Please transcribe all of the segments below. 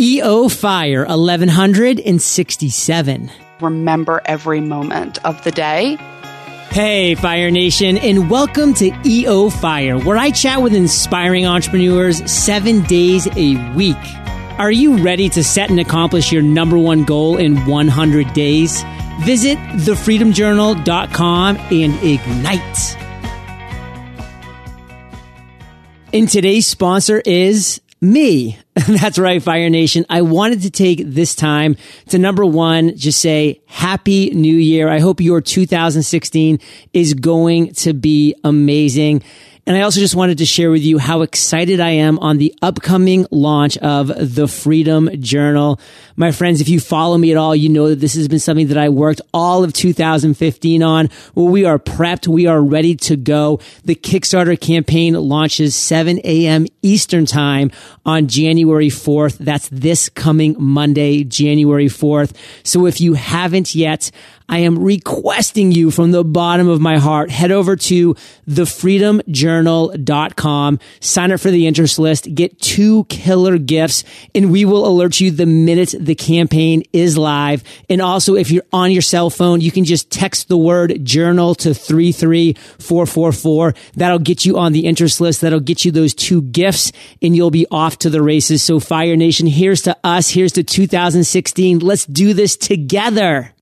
EO Fire 1167. Remember every moment of the day. Hey, Fire Nation, and welcome to EO Fire, where I chat with inspiring entrepreneurs seven days a week. Are you ready to set and accomplish your number one goal in 100 days? Visit thefreedomjournal.com and ignite. And today's sponsor is me. That's right, Fire Nation. I wanted to take this time to number one, just say happy new year. I hope your 2016 is going to be amazing. And I also just wanted to share with you how excited I am on the upcoming launch of the Freedom Journal. My friends, if you follow me at all, you know that this has been something that I worked all of 2015 on. Well, we are prepped. We are ready to go. The Kickstarter campaign launches 7 a.m. Eastern time on January 4th. That's this coming Monday, January 4th. So if you haven't yet, I am requesting you from the bottom of my heart, head over to thefreedomjournal.com, sign up for the interest list, get two killer gifts, and we will alert you the minute the campaign is live. And also, if you're on your cell phone, you can just text the word journal to 33444. That'll get you on the interest list. That'll get you those two gifts and you'll be off to the races. So Fire Nation, here's to us. Here's to 2016. Let's do this together.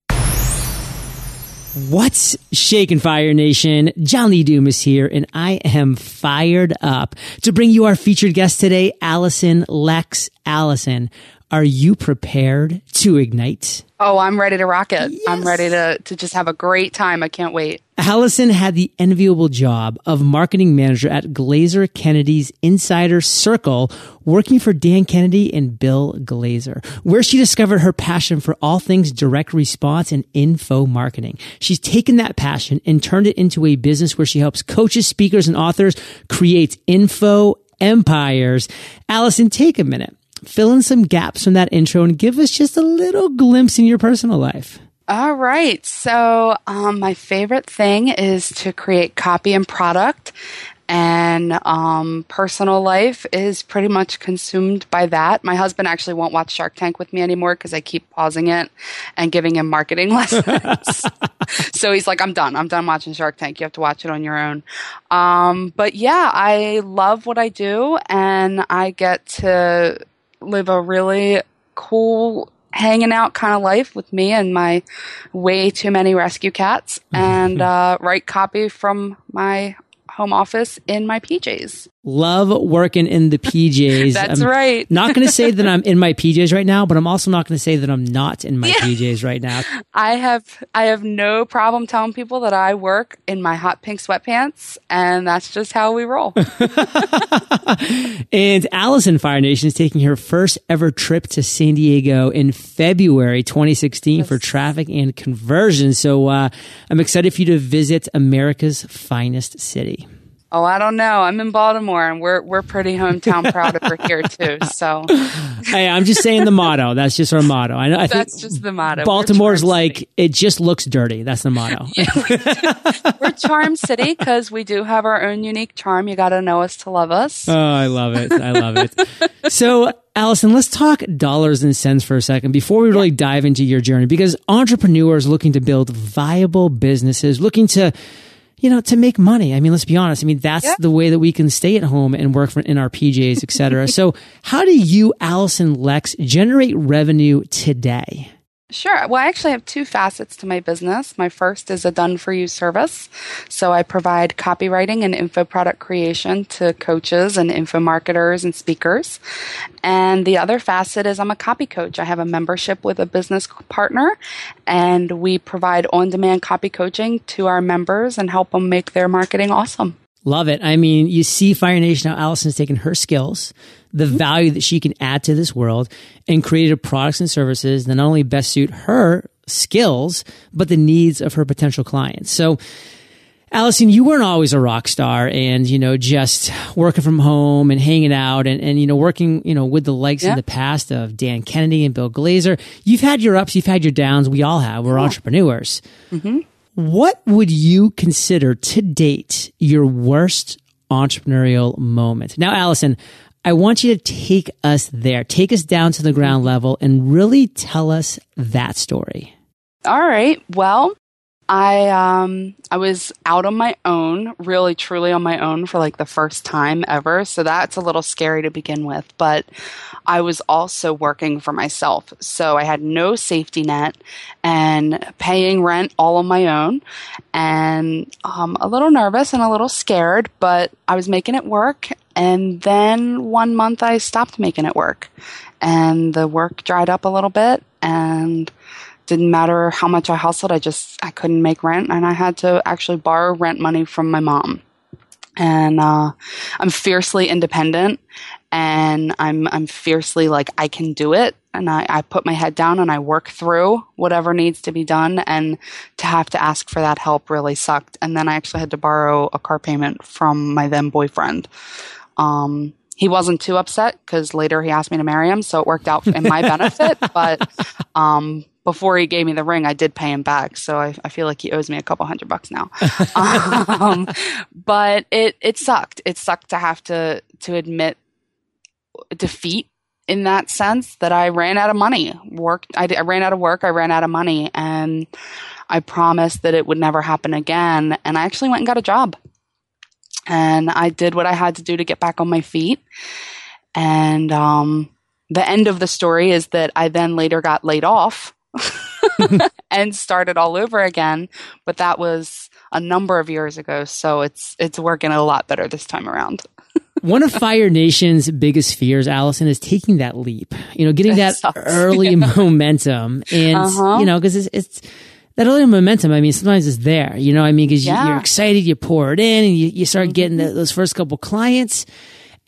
What's shaking Fire Nation? John Lee Dumas here, and I am fired up to bring you our featured guest today, Alyson Lex. Alyson, are you prepared to ignite? Oh, I'm ready to rock it. Yes. I'm ready to, to just have a great time. I can't wait. Alyson had the enviable job of marketing manager at Glazer Kennedy's Insider Circle, working for Dan Kennedy and Bill Glazer, where she discovered her passion for all things direct response and info marketing. She's taken that passion and turned it into a business where she helps coaches, speakers, and authors create info empires. Alyson, take a minute fill in some gaps from that intro and give us just a little glimpse in your personal life. All right. So, um, my favorite thing is to create copy and product. And um, personal life is pretty much consumed by that. My husband actually won't watch Shark Tank with me anymore because I keep pausing it and giving him marketing lessons. so he's like, I'm done. I'm done watching Shark Tank. You have to watch it on your own. Um, but yeah, I love what I do and I get to live a really cool hanging out kind of life with me and my way too many rescue cats and uh, write copy from my home office in my PJs. Love working in the PJs. That's I'm right. not going to say that I'm in my PJs right now, but I'm also not going to say that I'm not in my yeah. PJs right now. I have I have no problem telling people that I work in my hot pink sweatpants, and that's just how we roll. and Alyson Fire Nation is taking her first ever trip to San Diego in February 2016 yes. for traffic and conversion. So uh, I'm excited for you to visit America's finest city. Oh, I don't know. I'm in Baltimore, and we're we're pretty hometown proud over here too. So, hey, I'm just saying the motto. That's just our motto. I know. I That's just the motto. Baltimore's like City. it just looks dirty. That's the motto. yeah, we're Charm City because we do have our own unique charm. You got to know us to love us. Oh, I love it. I love it. so. Alyson, let's talk dollars and cents for a second before we really dive into your journey because entrepreneurs looking to build viable businesses, looking to you know, to make money. I mean, let's be honest. I mean, that's yeah. the way that we can stay at home and work for, in our PJs, etc. so how do you, Alyson Lex, generate revenue today? Sure. Well, I actually have two facets to my business. My first is a done for you service. So I provide copywriting and info product creation to coaches and info marketers and speakers. And the other facet is I'm a copy coach. I have a membership with a business partner and we provide on demand copy coaching to our members and help them make their marketing awesome. Love it. I mean, you see Fire Nation now Alyson's taken her skills, the mm-hmm. value that she can add to this world and created products and services that not only best suit her skills, but the needs of her potential clients. So, Alyson, you weren't always a rock star and, you know, just working from home and hanging out and, and you know, working, you know, with the likes yeah. in the past of Dan Kennedy and Bill Glazer. You've had your ups, you've had your downs. We all have. We're entrepreneurs. Mm-hmm. What would you consider to date your worst entrepreneurial moment? Now, Alyson, I want you to take us there, take us down to the ground level and really tell us that story. All right. Well, I um I was out on my own, really truly on my own for like the first time ever. So that's a little scary to begin with, but I was also working for myself. So I had no safety net and paying rent all on my own and um, a little nervous and a little scared, but I was making it work. And then one month I stopped making it work and the work dried up a little bit and didn't matter how much I hustled, I just I couldn't make rent, and I had to actually borrow rent money from my mom. And uh, I'm fiercely independent, and I'm I'm fiercely like I can do it, and I, I put my head down and I work through whatever needs to be done. And to have to ask for that help really sucked. And then I actually had to borrow a car payment from my then boyfriend. Um, he wasn't too upset because later he asked me to marry him, so it worked out in my benefit. But um, before he gave me the ring, I did pay him back. So I, I feel like he owes me a couple hundred bucks now. um, but it, it sucked. It sucked to have to, to admit defeat in that sense that I ran out of money. Work, I, I ran out of work. I ran out of money and I promised that it would never happen again. And I actually went and got a job and I did what I had to do to get back on my feet. And, um, the end of the story is that I then later got laid off and started all over again. But that was a number of years ago, so it's it's working a lot better this time around. One of Fire Nation's biggest fears, Allison, is taking that leap. You know, getting that early momentum, and uh-huh. you know, because it's, it's that early momentum, I mean, sometimes it's there, you know, I mean, because yeah. you, are excited, you pour it in and you, you start getting the, those first couple clients.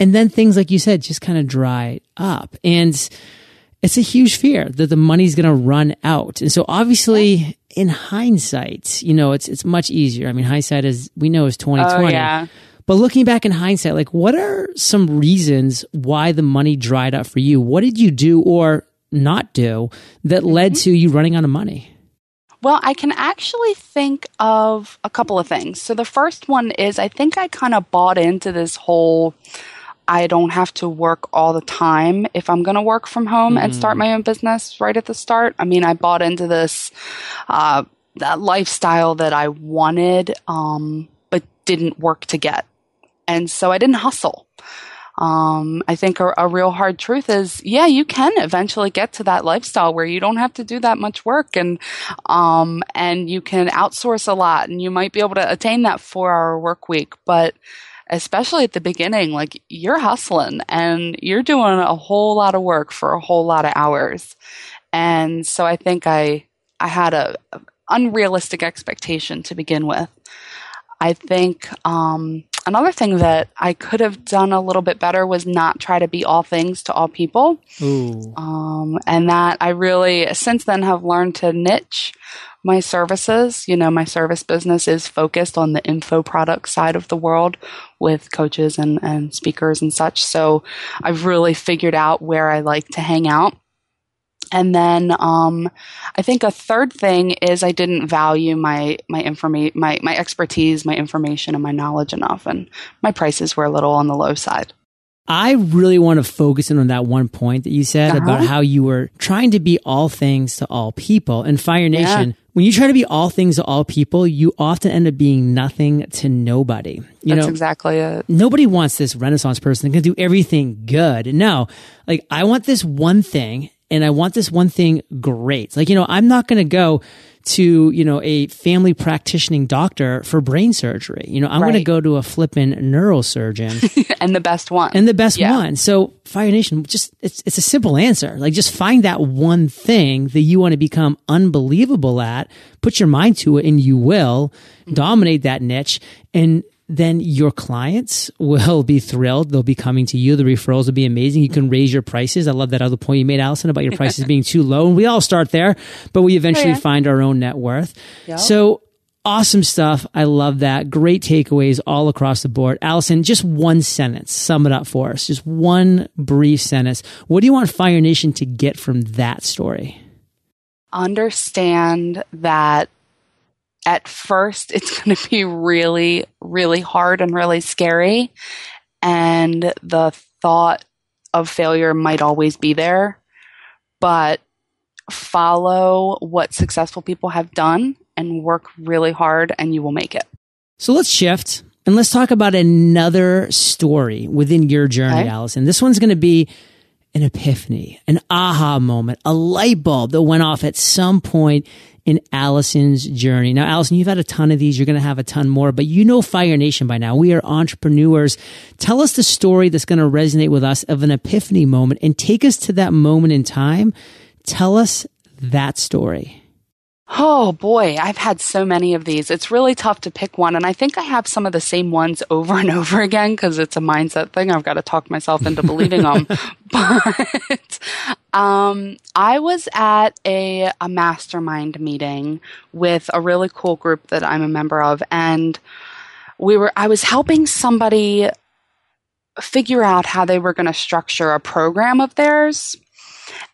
And then things, like you said, just kind of dry up. And it's a huge fear that the money's going to run out. And so obviously in hindsight, you know, it's, it's much easier. I mean, hindsight is, we know is 2020. Oh, yeah. But looking back in hindsight, like what are some reasons why the money dried up for you? What did you do or not do that mm-hmm. led to you running out of money? Well, I can actually think of a couple of things. So the first one is I think I kind of bought into this whole I don't have to work all the time if I'm going to work from home mm. and start mm. my own business right at the start. I mean, I bought into this uh, that lifestyle that I wanted, um, but didn't work to get, and so I didn't hustle. Um, I think a, a, real hard truth is, yeah, you can eventually get to that lifestyle where you don't have to do that much work and, um, and you can outsource a lot and you might be able to attain that four hour work week. But especially at the beginning, like you're hustling and you're doing a whole lot of work for a whole lot of hours. And so I think I, I had a, a unrealistic expectation to begin with. I think, um, another thing that I could have done a little bit better was not try to be all things to all people. Um, and that I really, since then, have learned to niche my services. You know, my service business is focused on the info product side of the world with coaches and, and speakers and such. So I've really figured out where I like to hang out. And then um, I think a third thing is I didn't value my my information, my my expertise, my information, and my knowledge enough, and my prices were a little on the low side. I really want to focus in on that one point that you said uh-huh. about how you were trying to be all things to all people. And Fire Nation, yeah. when you try to be all things to all people, you often end up being nothing to nobody. You That's know, exactly it. Nobody wants this renaissance person that can do everything good. No, like I want this one thing and I want this one thing great. Like, you know, I'm not going to go to, you know, a family practicing doctor for brain surgery. You know, I'm right. going to go to a flippin' neurosurgeon. and the best one. And the best yeah. one. So Fire Nation, just, it's, it's a simple answer. Like just find that one thing that you want to become unbelievable at, put your mind to it and you will dominate that niche and then your clients will be thrilled. They'll be coming to you. The referrals will be amazing. You can raise your prices. I love that other point you made, Alyson, about your prices being too low. And we all start there, but we eventually oh, yeah. find our own net worth. Yep. So awesome stuff. I love that. Great takeaways all across the board. Alyson, just one sentence. Sum it up for us. Just one brief sentence. What do you want Fire Nation to get from that story? Understand that at first it's going to be really, really hard and really scary. And the thought of failure might always be there, but follow what successful people have done and work really hard and you will make it. So let's shift and let's talk about another story within your journey, okay. Alyson. This one's going to be an epiphany, an aha moment, a light bulb that went off at some point in Alyson's journey. Now, Alyson, you've had a ton of these. You're going to have a ton more, but you know Fire Nation by now. We are entrepreneurs. Tell us the story that's going to resonate with us of an epiphany moment and take us to that moment in time. Tell us that story. Oh boy, I've had so many of these. It's really tough to pick one. And I think I have some of the same ones over and over again because it's a mindset thing. I've got to talk myself into believing them. But um, I was at a, a mastermind meeting with a really cool group that I'm a member of. And we were, I was helping somebody figure out how they were going to structure a program of theirs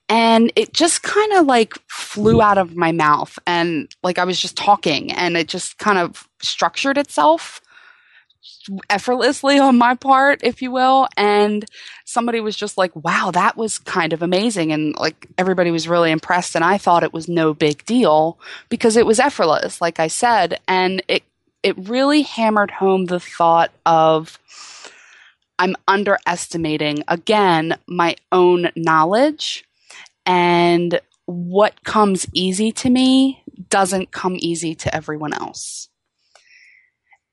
and it just kind of like flew out of my mouth and like I was just talking and it just kind of structured itself effortlessly on my part, if you will. And somebody was just like, wow, that was kind of amazing. And like everybody was really impressed. And I thought it was no big deal because it was effortless, like I said. And it, it really hammered home the thought of, I'm underestimating again my own knowledge and what comes easy to me doesn't come easy to everyone else.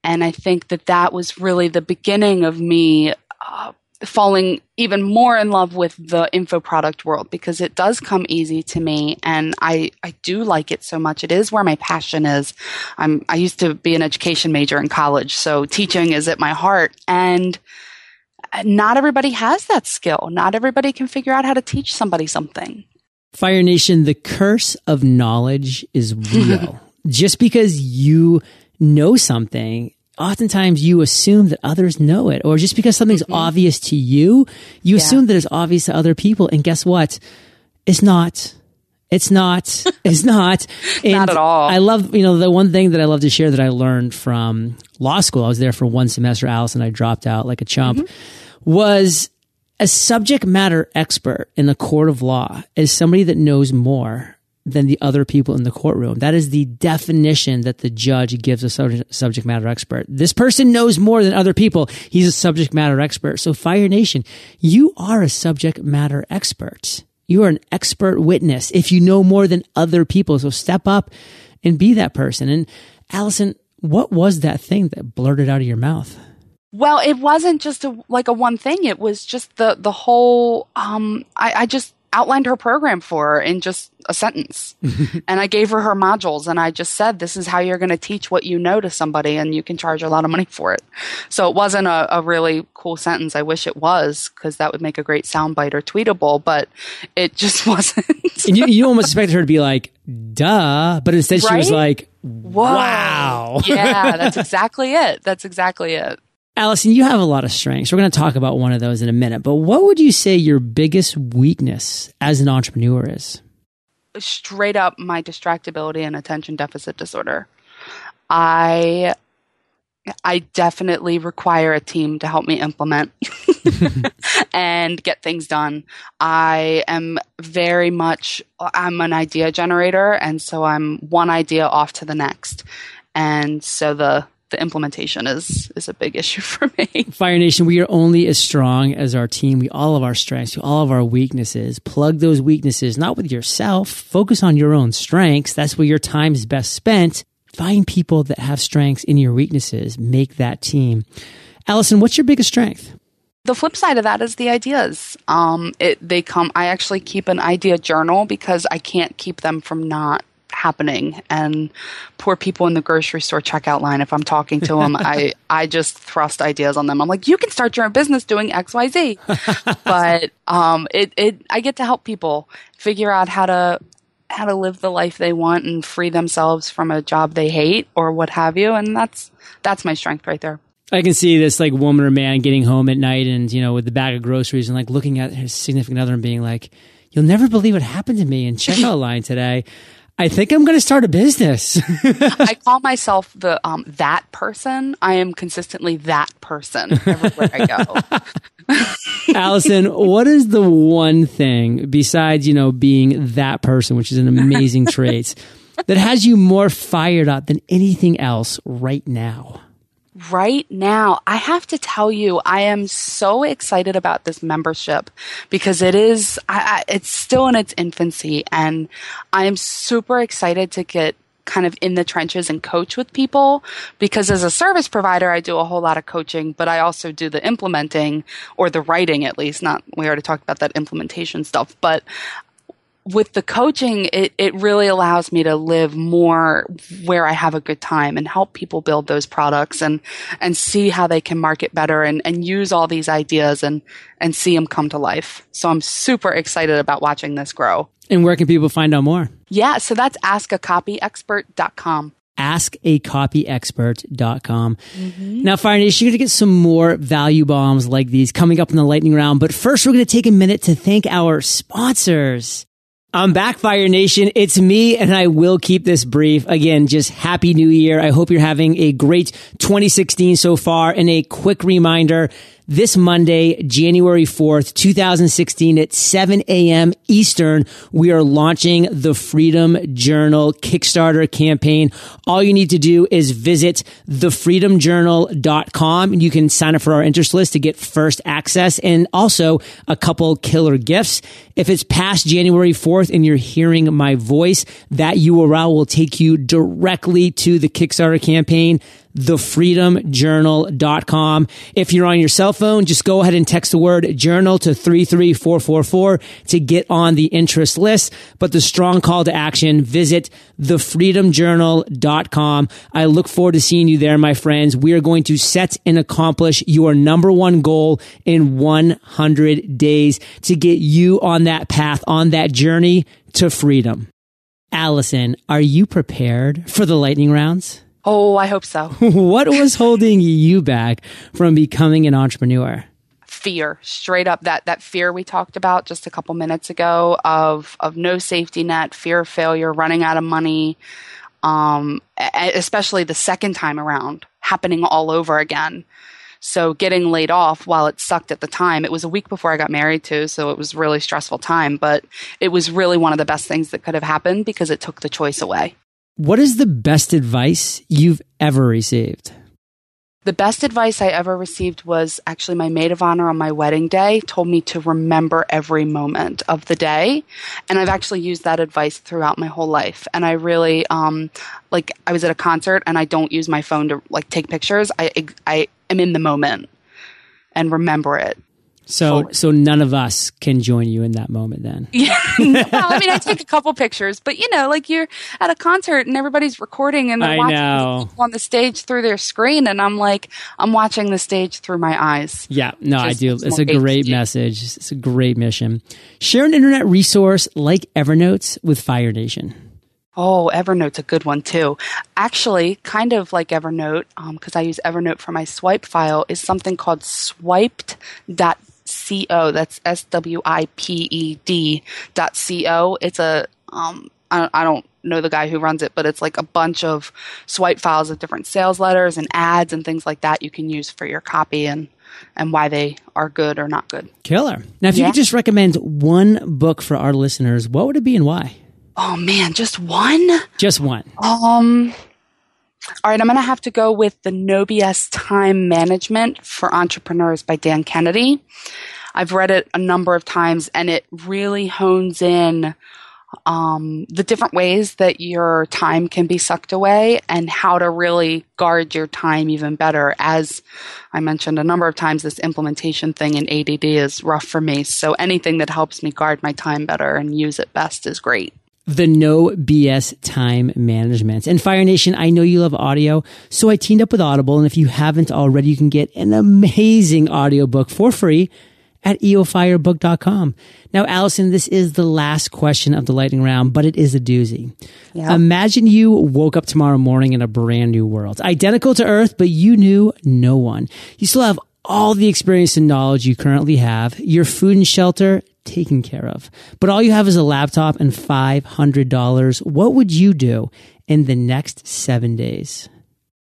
And I think that that was really the beginning of me uh, falling even more in love with the info product world because it does come easy to me and I, I do like it so much. It is where my passion is. I'm, I used to be an education major in college, so teaching is at my heart. And not everybody has that skill. Not everybody can figure out how to teach somebody something. Fire Nation, the curse of knowledge is real. Just because you know something, oftentimes you assume that others know it. Or just because something's mm-hmm. obvious to you, you yeah. assume that it's obvious to other people. And guess what? It's not. It's not. It's not. And not at all. I love, you know, the one thing that I love to share that I learned from law school, I was there for one semester, Alice, and I dropped out like a chump, mm-hmm. was a subject matter expert in the court of law is somebody that knows more than the other people in the courtroom. That is the definition that the judge gives a subject matter expert. This person knows more than other people. He's a subject matter expert. So Fire Nation, you are a subject matter expert. You are an expert witness if you know more than other people. So step up and be that person. And Alyson, what was that thing that blurted out of your mouth? Well, it wasn't just a, like a one thing. It was just the the whole. Um, I, I just outlined her program for her in just a sentence, and I gave her her modules, and I just said, "This is how you're going to teach what you know to somebody, and you can charge a lot of money for it." So it wasn't a, a really cool sentence. I wish it was because that would make a great soundbite or tweetable, but it just wasn't. and you, you almost expected her to be like, "Duh," but instead right? she was like, "Wow." yeah, that's exactly it. That's exactly it. Alyson, you have a lot of strengths. We're going to talk about one of those in a minute. But what would you say your biggest weakness as an entrepreneur is? Straight up, my distractibility and attention deficit disorder. I I definitely require a team to help me implement and get things done. I am very much I'm an idea generator and so I'm one idea off to the next. And so the the implementation is is a big issue for me. Fire Nation, we are only as strong as our team. We all of our strengths, all of our weaknesses. Plug those weaknesses, not with yourself. Focus on your own strengths. That's where your time is best spent. Find people that have strengths in your weaknesses. Make that team. Alyson, what's your biggest strength? The flip side of that is the ideas. Um, it, they come. I actually keep an idea journal because I can't keep them from not happening and poor people in the grocery store checkout line if i'm talking to them i i just thrust ideas on them i'm like you can start your own business doing xyz but um it it i get to help people figure out how to how to live the life they want and free themselves from a job they hate or what have you and that's that's my strength right there I can see this like woman or man getting home at night and you know with the bag of groceries and like looking at his significant other and being like, "You'll never believe what happened to me in checkout line today." I think I'm going to start a business. I call myself the um, that person. I am consistently that person everywhere I go. Alyson, what is the one thing besides, you know, being that person, which is an amazing trait, that has you more fired up than anything else right now? Right now, I have to tell you, I am so excited about this membership because it is, I, I, it's still in its infancy and I am super excited to get kind of in the trenches and coach with people because as a service provider, I do a whole lot of coaching, but I also do the implementing or the writing at least. Not, we already talked about that implementation stuff, but with the coaching, it, it really allows me to live more where I have a good time and help people build those products and, and see how they can market better and, and use all these ideas and, and see them come to life. So I'm super excited about watching this grow. And where can people find out more? Yeah, so that's askacopyexpert.com askacopyexpert.com. Mm-hmm. Now, Fire Nation, you're going to get some more value bombs like these coming up in the lightning round. But first, we're going to take a minute to thank our sponsors. I'm back, Fire Nation. It's me, and I will keep this brief. Again, just happy new year. I hope you're having a great 2016 so far. And a quick reminder this Monday, January 4th, 2016 at 7 a.m. Eastern, we are launching the Freedom Journal Kickstarter campaign. All you need to do is visit thefreedomjournal.com and you can sign up for our interest list to get first access and also a couple killer gifts. If it's past January 4th and you're hearing my voice, that URL will take you directly to the Kickstarter campaign thefreedomjournal.com. If you're on your cell phone, just go ahead and text the word journal to 33444 to get on the interest list. But the strong call to action, visit thefreedomjournal.com. I look forward to seeing you there, my friends. We are going to set and accomplish your number one goal in 100 days to get you on that path, on that journey to freedom. Alyson, are you prepared for the lightning rounds? Oh, I hope so. what was holding you back from becoming an entrepreneur? Fear, straight up that that fear we talked about just a couple minutes ago of of no safety net, fear of failure, running out of money, um, especially the second time around, happening all over again. So getting laid off while it sucked at the time, it was a week before I got married too, so it was really stressful time, but it was really one of the best things that could have happened because it took the choice away. What is the best advice you've ever received? The best advice I ever received was actually my maid of honor on my wedding day told me to remember every moment of the day. And I've actually used that advice throughout my whole life. And I really, um, like, I was at a concert and I don't use my phone to, like, take pictures. I, I am in the moment and remember it. So, so none of us can join you in that moment then. Yeah. I mean, I take a couple pictures, but you know, like you're at a concert and everybody's recording and they're I watching know. on the stage through their screen. And I'm like, I'm watching the stage through my eyes. Yeah. No, I do. It's a great message. It's a great mission. Share an internet resource like Evernote with Fire Nation. Oh, Evernote's a good one too. Actually, kind of like Evernote, because um, I use Evernote for my swipe file, is something called swiped.com co. That's S W I P E D dot co. It's a um, I don't, I don't know the guy who runs it, but it's like a bunch of swipe files of different sales letters and ads and things like that you can use for your copy and and why they are good or not good. Killer. Now, if yeah. you could just recommend one book for our listeners, what would it be and why? Oh man, just one? Just one. Um all right, I'm going to have to go with the No BS Time Management for Entrepreneurs by Dan Kennedy. I've read it a number of times and it really hones in um, the different ways that your time can be sucked away and how to really guard your time even better. As I mentioned a number of times, this implementation thing in ADD is rough for me. So anything that helps me guard my time better and use it best is great the no BS time management. And Fire Nation, I know you love audio, so I teamed up with Audible. And if you haven't already, you can get an amazing audiobook for free at eofirebook.com. Now, Alyson, this is the last question of the lightning round, but it is a doozy. Yeah. Imagine you woke up tomorrow morning in a brand new world, identical to Earth, but you knew no one. You still have all the experience and knowledge you currently have. Your food and shelter taken care of. But all you have is a laptop and $500. What would you do in the next seven days?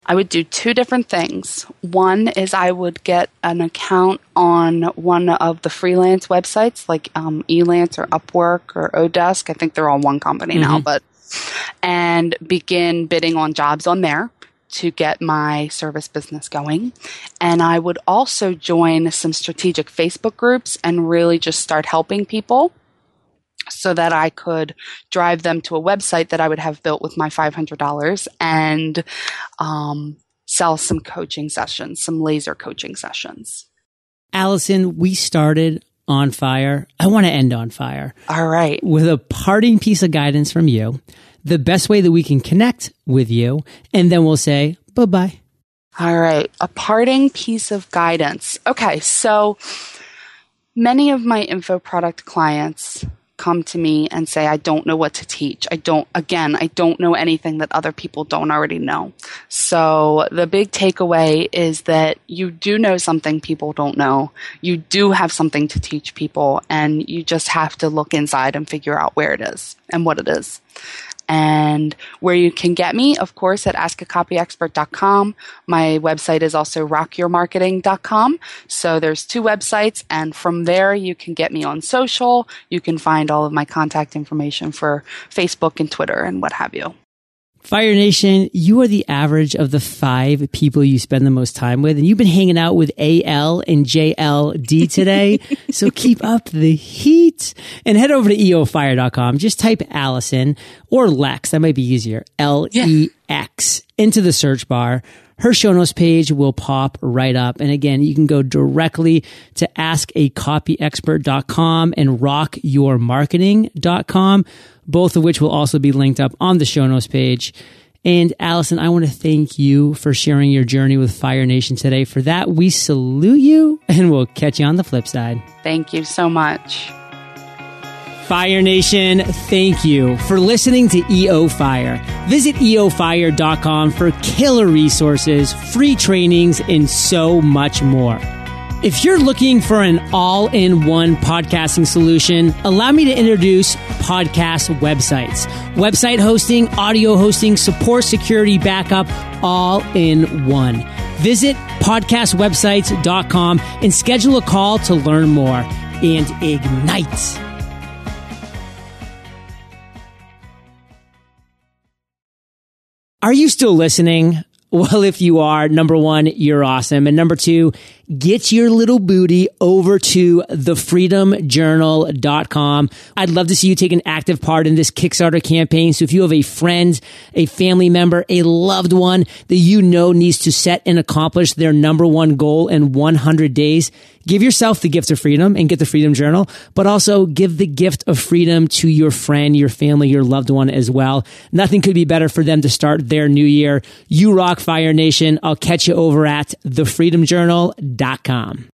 I would do two different things. One is I would get an account on one of the freelance websites like um, Elance or Upwork or Odesk. I think they're all one company mm-hmm. now, but and begin bidding on jobs on there to get my service business going. And I would also join some strategic Facebook groups and really just start helping people so that I could drive them to a website that I would have built with my $500 and um, sell some coaching sessions, some laser coaching sessions. Alyson, we started on fire. I want to end on fire. All right. With a parting piece of guidance from you the best way that we can connect with you, and then we'll say bye bye. All right. A parting piece of guidance. Okay. So many of my info product clients come to me and say, I don't know what to teach. I don't, again, I don't know anything that other people don't already know. So the big takeaway is that you do know something people don't know. You do have something to teach people and you just have to look inside and figure out where it is and what it is and where you can get me, of course, at askacopyexpert.com. My website is also rockyourmarketing.com. So there's two websites, and from there you can get me on social. You can find all of my contact information for Facebook and Twitter and what have you. Fire Nation, you are the average of the five people you spend the most time with, and you've been hanging out with AL and JLD today. so keep up the heat and head over to eofire.com. Just type Alyson or Lex. That might be easier. L E X into the search bar her show notes page will pop right up. And again, you can go directly to askacopyexpert.com and rockyourmarketing.com, both of which will also be linked up on the show notes page. And Alyson, I want to thank you for sharing your journey with Fire Nation today. For that, we salute you and we'll catch you on the flip side. Thank you so much. Fire Nation, thank you for listening to EO Fire. Visit eofire.com for killer resources, free trainings, and so much more. If you're looking for an all in one podcasting solution, allow me to introduce podcast websites. Website hosting, audio hosting, support, security, backup, all in one. Visit podcastwebsites.com and schedule a call to learn more and ignite. Are you still listening? Well, if you are, number one, you're awesome. And number two, get your little booty over to thefreedomjournal.com. I'd love to see you take an active part in this Kickstarter campaign. So if you have a friend, a family member, a loved one that you know needs to set and accomplish their number one goal in 100 days, give yourself the gift of freedom and get the Freedom Journal, but also give the gift of freedom to your friend, your family, your loved one as well. Nothing could be better for them to start their new year. You rock Fire Nation. I'll catch you over at thefreedomjournal.com com.